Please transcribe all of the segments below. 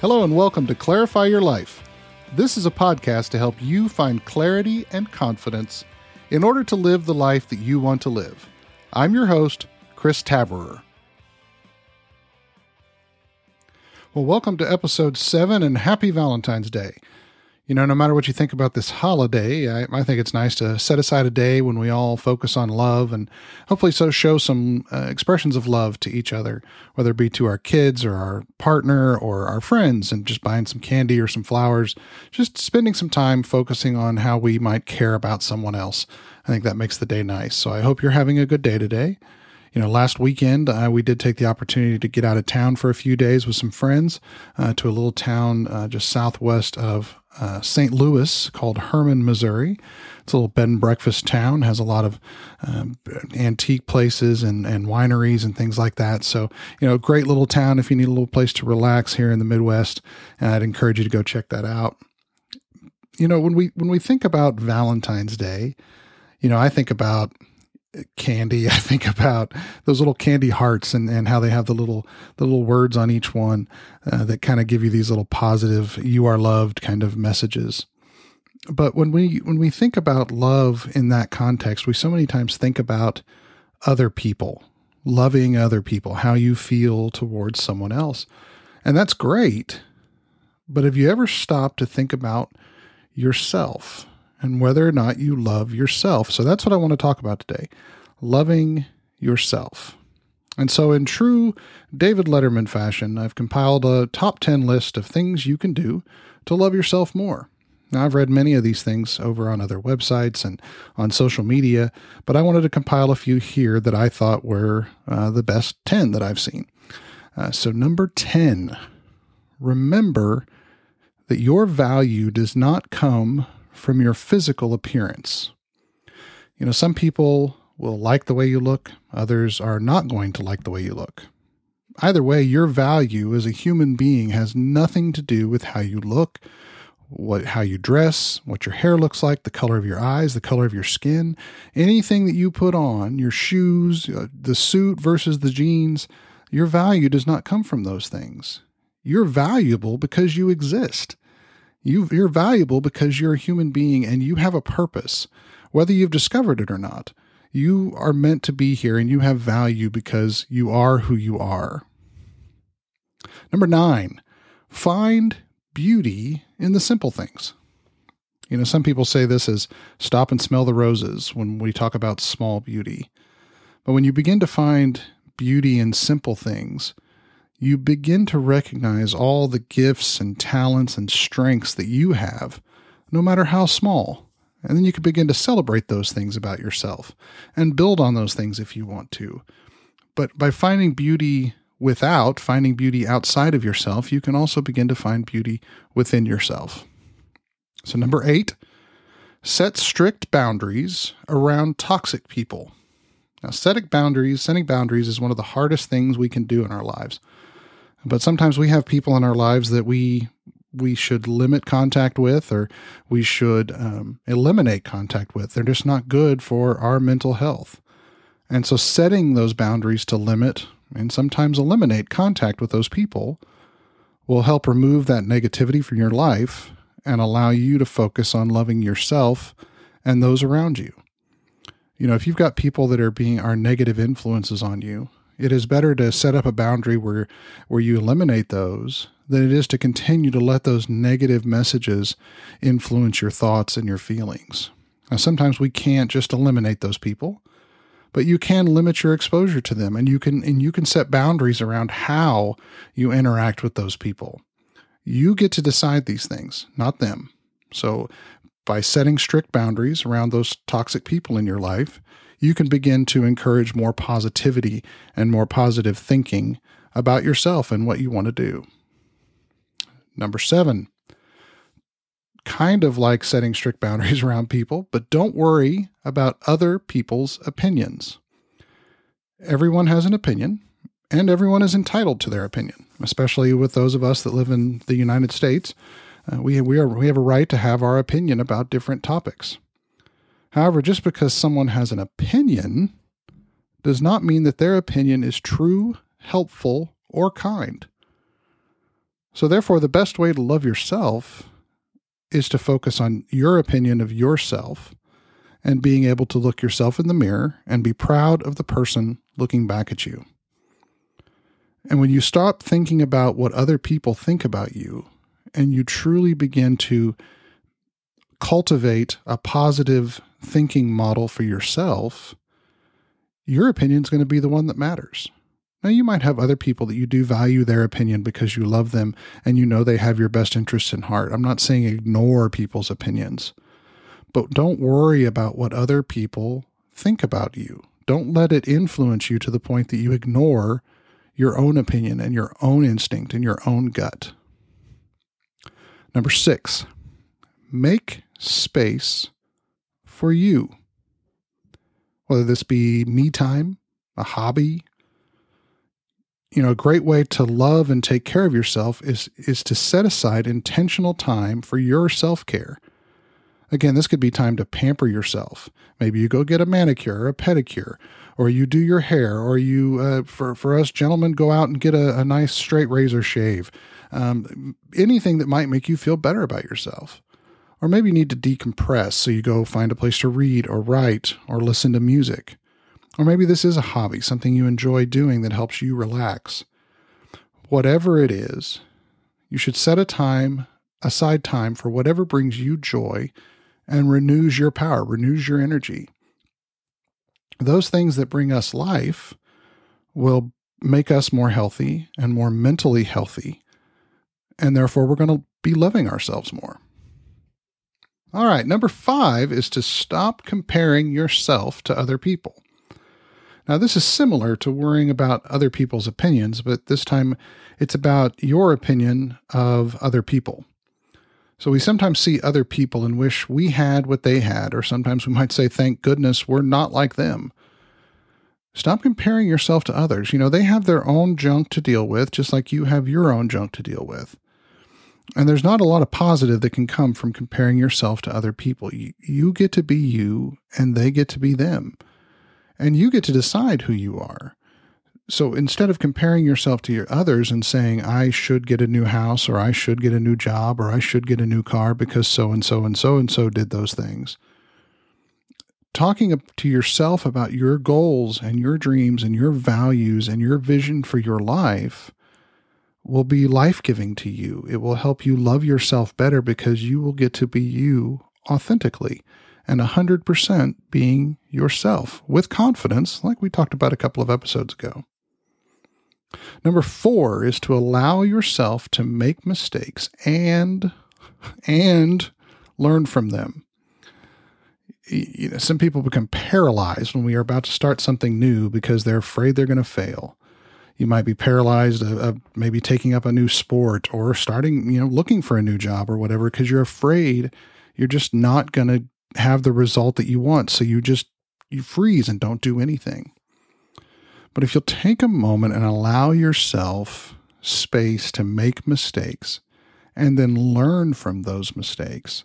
Hello, and welcome to Clarify Your Life. This is a podcast to help you find clarity and confidence in order to live the life that you want to live. I'm your host, Chris Taverer. Well, welcome to episode seven and happy Valentine's Day you know, no matter what you think about this holiday, I, I, think it's nice to set aside a day when we all focus on love and hopefully so show some uh, expressions of love to each other, whether it be to our kids or our partner or our friends, and just buying some candy or some flowers, just spending some time focusing on how we might care about someone else. I think that makes the day nice. So I hope you're having a good day today. You know, last weekend uh, we did take the opportunity to get out of town for a few days with some friends uh, to a little town uh, just southwest of uh, St. Louis called Hermann, Missouri. It's a little bed and breakfast town, has a lot of um, antique places and, and wineries and things like that. So, you know, great little town if you need a little place to relax here in the Midwest. I'd encourage you to go check that out. You know, when we when we think about Valentine's Day, you know, I think about candy. I think about those little candy hearts and, and how they have the little the little words on each one uh, that kind of give you these little positive "you are loved" kind of messages. But when we when we think about love in that context, we so many times think about other people, loving other people, how you feel towards someone else, and that's great. But have you ever stopped to think about yourself? And whether or not you love yourself. So that's what I want to talk about today loving yourself. And so, in true David Letterman fashion, I've compiled a top 10 list of things you can do to love yourself more. Now, I've read many of these things over on other websites and on social media, but I wanted to compile a few here that I thought were uh, the best 10 that I've seen. Uh, so, number 10, remember that your value does not come from your physical appearance. You know, some people will like the way you look, others are not going to like the way you look. Either way, your value as a human being has nothing to do with how you look, what how you dress, what your hair looks like, the color of your eyes, the color of your skin, anything that you put on, your shoes, uh, the suit versus the jeans, your value does not come from those things. You're valuable because you exist. You, you're valuable because you're a human being and you have a purpose, whether you've discovered it or not. You are meant to be here and you have value because you are who you are. Number nine, find beauty in the simple things. You know, some people say this as stop and smell the roses when we talk about small beauty. But when you begin to find beauty in simple things, you begin to recognize all the gifts and talents and strengths that you have, no matter how small. And then you can begin to celebrate those things about yourself and build on those things if you want to. But by finding beauty without, finding beauty outside of yourself, you can also begin to find beauty within yourself. So, number eight, set strict boundaries around toxic people. Now, setting boundaries, setting boundaries is one of the hardest things we can do in our lives. But sometimes we have people in our lives that we we should limit contact with or we should um, eliminate contact with. They're just not good for our mental health. And so setting those boundaries to limit and sometimes eliminate contact with those people will help remove that negativity from your life and allow you to focus on loving yourself and those around you. You know, if you've got people that are being are negative influences on you, it is better to set up a boundary where where you eliminate those than it is to continue to let those negative messages influence your thoughts and your feelings. Now, sometimes we can't just eliminate those people, but you can limit your exposure to them and you can and you can set boundaries around how you interact with those people. You get to decide these things, not them. So by setting strict boundaries around those toxic people in your life, you can begin to encourage more positivity and more positive thinking about yourself and what you want to do. Number seven, kind of like setting strict boundaries around people, but don't worry about other people's opinions. Everyone has an opinion, and everyone is entitled to their opinion, especially with those of us that live in the United States. Uh, we, we, are, we have a right to have our opinion about different topics. However, just because someone has an opinion does not mean that their opinion is true, helpful, or kind. So, therefore, the best way to love yourself is to focus on your opinion of yourself and being able to look yourself in the mirror and be proud of the person looking back at you. And when you stop thinking about what other people think about you and you truly begin to cultivate a positive thinking model for yourself, your opinion is going to be the one that matters. Now, you might have other people that you do value their opinion because you love them and you know they have your best interests in heart. I'm not saying ignore people's opinions, but don't worry about what other people think about you. Don't let it influence you to the point that you ignore your own opinion and your own instinct and your own gut. Number six, make space for you. Whether this be me time, a hobby, you know, a great way to love and take care of yourself is is to set aside intentional time for your self-care. Again, this could be time to pamper yourself. Maybe you go get a manicure or a pedicure, or you do your hair, or you, uh, for, for us gentlemen, go out and get a, a nice straight razor shave. Um, anything that might make you feel better about yourself. Or maybe you need to decompress, so you go find a place to read or write or listen to music. Or maybe this is a hobby, something you enjoy doing that helps you relax. Whatever it is, you should set a time aside time for whatever brings you joy and renews your power, renews your energy. Those things that bring us life will make us more healthy and more mentally healthy. And therefore, we're going to be loving ourselves more. All right, number five is to stop comparing yourself to other people. Now, this is similar to worrying about other people's opinions, but this time it's about your opinion of other people. So we sometimes see other people and wish we had what they had, or sometimes we might say, thank goodness we're not like them. Stop comparing yourself to others. You know, they have their own junk to deal with, just like you have your own junk to deal with. And there's not a lot of positive that can come from comparing yourself to other people. You, you get to be you, and they get to be them and you get to decide who you are. So instead of comparing yourself to your others and saying, I should get a new house, or I should get a new job, or I should get a new car because so and so and so and so did those things, talking to yourself about your goals and your dreams and your values and your vision for your life will be life giving to you. It will help you love yourself better because you will get to be you authentically and 100% being yourself with confidence, like we talked about a couple of episodes ago. Number four is to allow yourself to make mistakes and and learn from them. You know, some people become paralyzed when we are about to start something new because they're afraid they're going to fail. You might be paralyzed of, maybe taking up a new sport or starting, you know, looking for a new job or whatever because you're afraid you're just not going to have the result that you want. So you just you freeze and don't do anything. But if you'll take a moment and allow yourself space to make mistakes and then learn from those mistakes,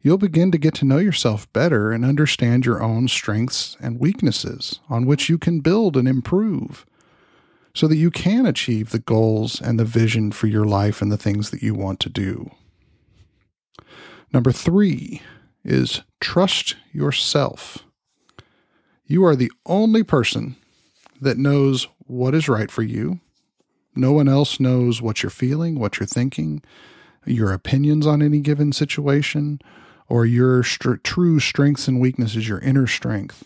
you'll begin to get to know yourself better and understand your own strengths and weaknesses on which you can build and improve so that you can achieve the goals and the vision for your life and the things that you want to do. Number three, is trust yourself. You are the only person that knows what is right for you. No one else knows what you're feeling, what you're thinking, your opinions on any given situation, or your true strengths and weaknesses, your inner strength.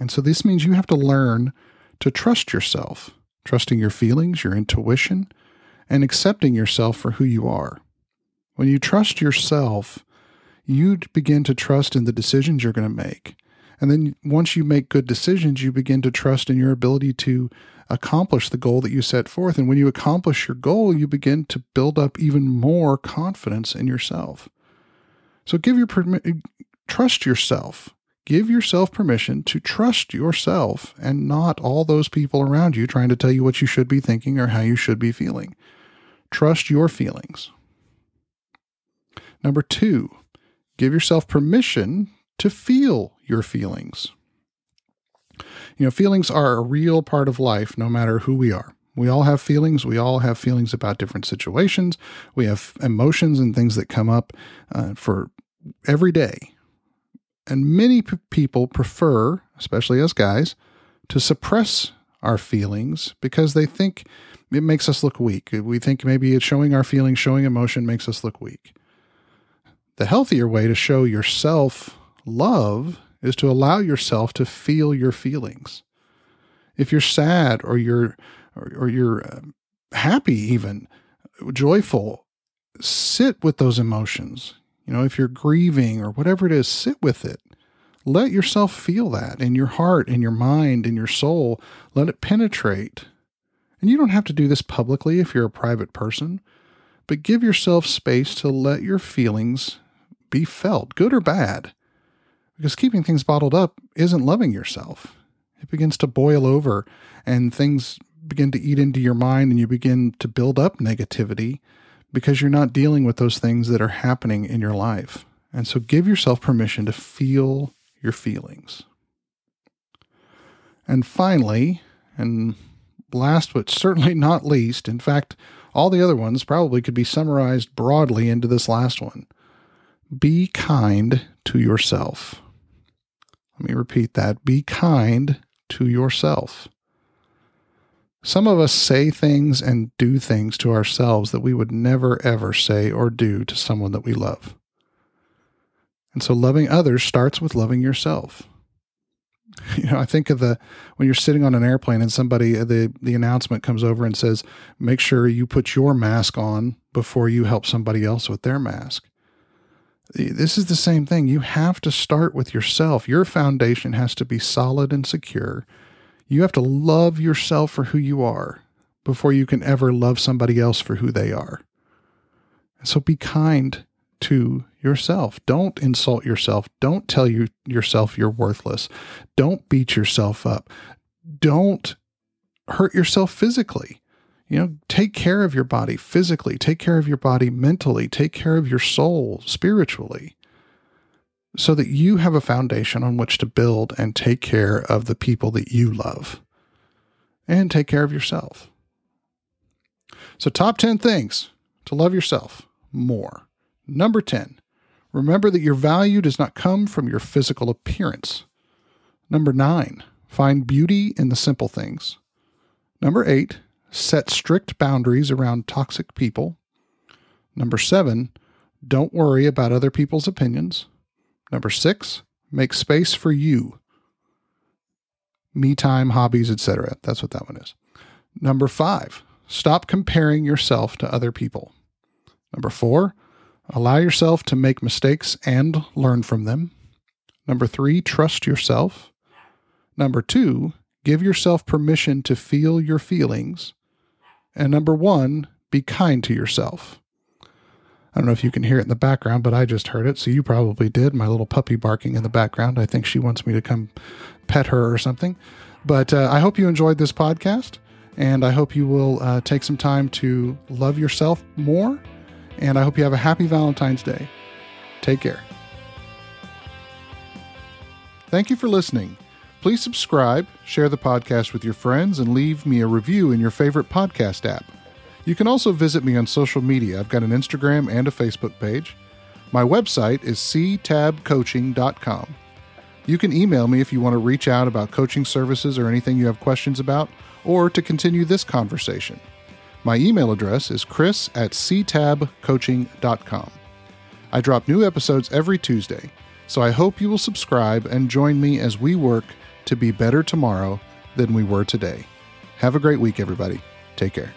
And so this means you have to learn to trust yourself, trusting your feelings, your intuition, and accepting yourself for who you are. When you trust yourself, you begin to trust in the decisions you're going to make. And then once you make good decisions, you begin to trust in your ability to accomplish the goal that you set forth. And when you accomplish your goal, you begin to build up even more confidence in yourself. So give your trust yourself. Give yourself permission to trust yourself and not all those people around you trying to tell you what you should be thinking or how you should be feeling. Trust your feelings. Number two, give yourself permission to feel your feelings. You know, feelings are a real part of life no matter who we are. We all have feelings. We all have feelings about different situations. We have emotions and things that come up uh, for every day. And many p- people prefer, especially us guys, to suppress our feelings because they think it makes us look weak. We think maybe it's showing our feelings, showing emotion makes us look weak. The healthier way to show yourself love is to allow yourself to feel your feelings. If you're sad or you're or, or you're uh, happy even joyful, sit with those emotions. You know, if you're grieving or whatever it is, sit with it. Let yourself feel that in your heart, in your mind, in your soul. Let it penetrate. And you don't have to do this publicly if you're a private person, but give yourself space to let your feelings be felt, good or bad. Because keeping things bottled up isn't loving yourself. It begins to boil over and things begin to eat into your mind and you begin to build up negativity because you're not dealing with those things that are happening in your life. And so give yourself permission to feel your feelings. And finally, and last but certainly not least, in fact, all the other ones probably could be summarized broadly into this last one be kind to yourself. Let me repeat that be kind to yourself. Some of us say things and do things to ourselves that we would never ever say or do to someone that we love. And so loving others starts with loving yourself. You know, I think of the when you're sitting on an airplane and somebody uh, the the announcement comes over and says, "Make sure you put your mask on before you help somebody else with their mask." This is the same thing. You have to start with yourself. Your foundation has to be solid and secure. You have to love yourself for who you are before you can ever love somebody else for who they are. So be kind to yourself. Don't insult yourself. Don't tell you yourself you're worthless. Don't beat yourself up. Don't hurt yourself physically. You know, take care of your body physically, take care of your body mentally, take care of your soul spiritually, so that you have a foundation on which to build and take care of the people that you love and take care of yourself. So, top 10 things to love yourself more. Number 10, remember that your value does not come from your physical appearance. Number 9, find beauty in the simple things. Number 8, set strict boundaries around toxic people. Number 7, don't worry about other people's opinions. Number 6, make space for you. Me time, hobbies, etc. That's what that one is. Number 5, stop comparing yourself to other people. Number 4, Allow yourself to make mistakes and learn from them. Number three, trust yourself. Number two, give yourself permission to feel your feelings. And number one, be kind to yourself. I don't know if you can hear it in the background, but I just heard it, so you probably did. My little puppy barking in the background. I think she wants me to come pet her or something. But uh, I hope you enjoyed this podcast, and I hope you will uh, take some time to love yourself more and I hope you have a happy Valentine's Day. Take care. Thank you for listening. Please subscribe, share the podcast with your friends, and leave me a review in your favorite podcast app. You can also visit me on social media. I've got an Instagram and a Facebook page. My website is ctabcoaching.com. You can email me if you want to reach out about coaching services or anything you have questions about, or to continue this conversation. My email address is chris at ctabcoaching.com. I drop new episodes every Tuesday, so I hope you will subscribe and join me as we work to be better tomorrow than we were today. Have a great week, everybody. Take care.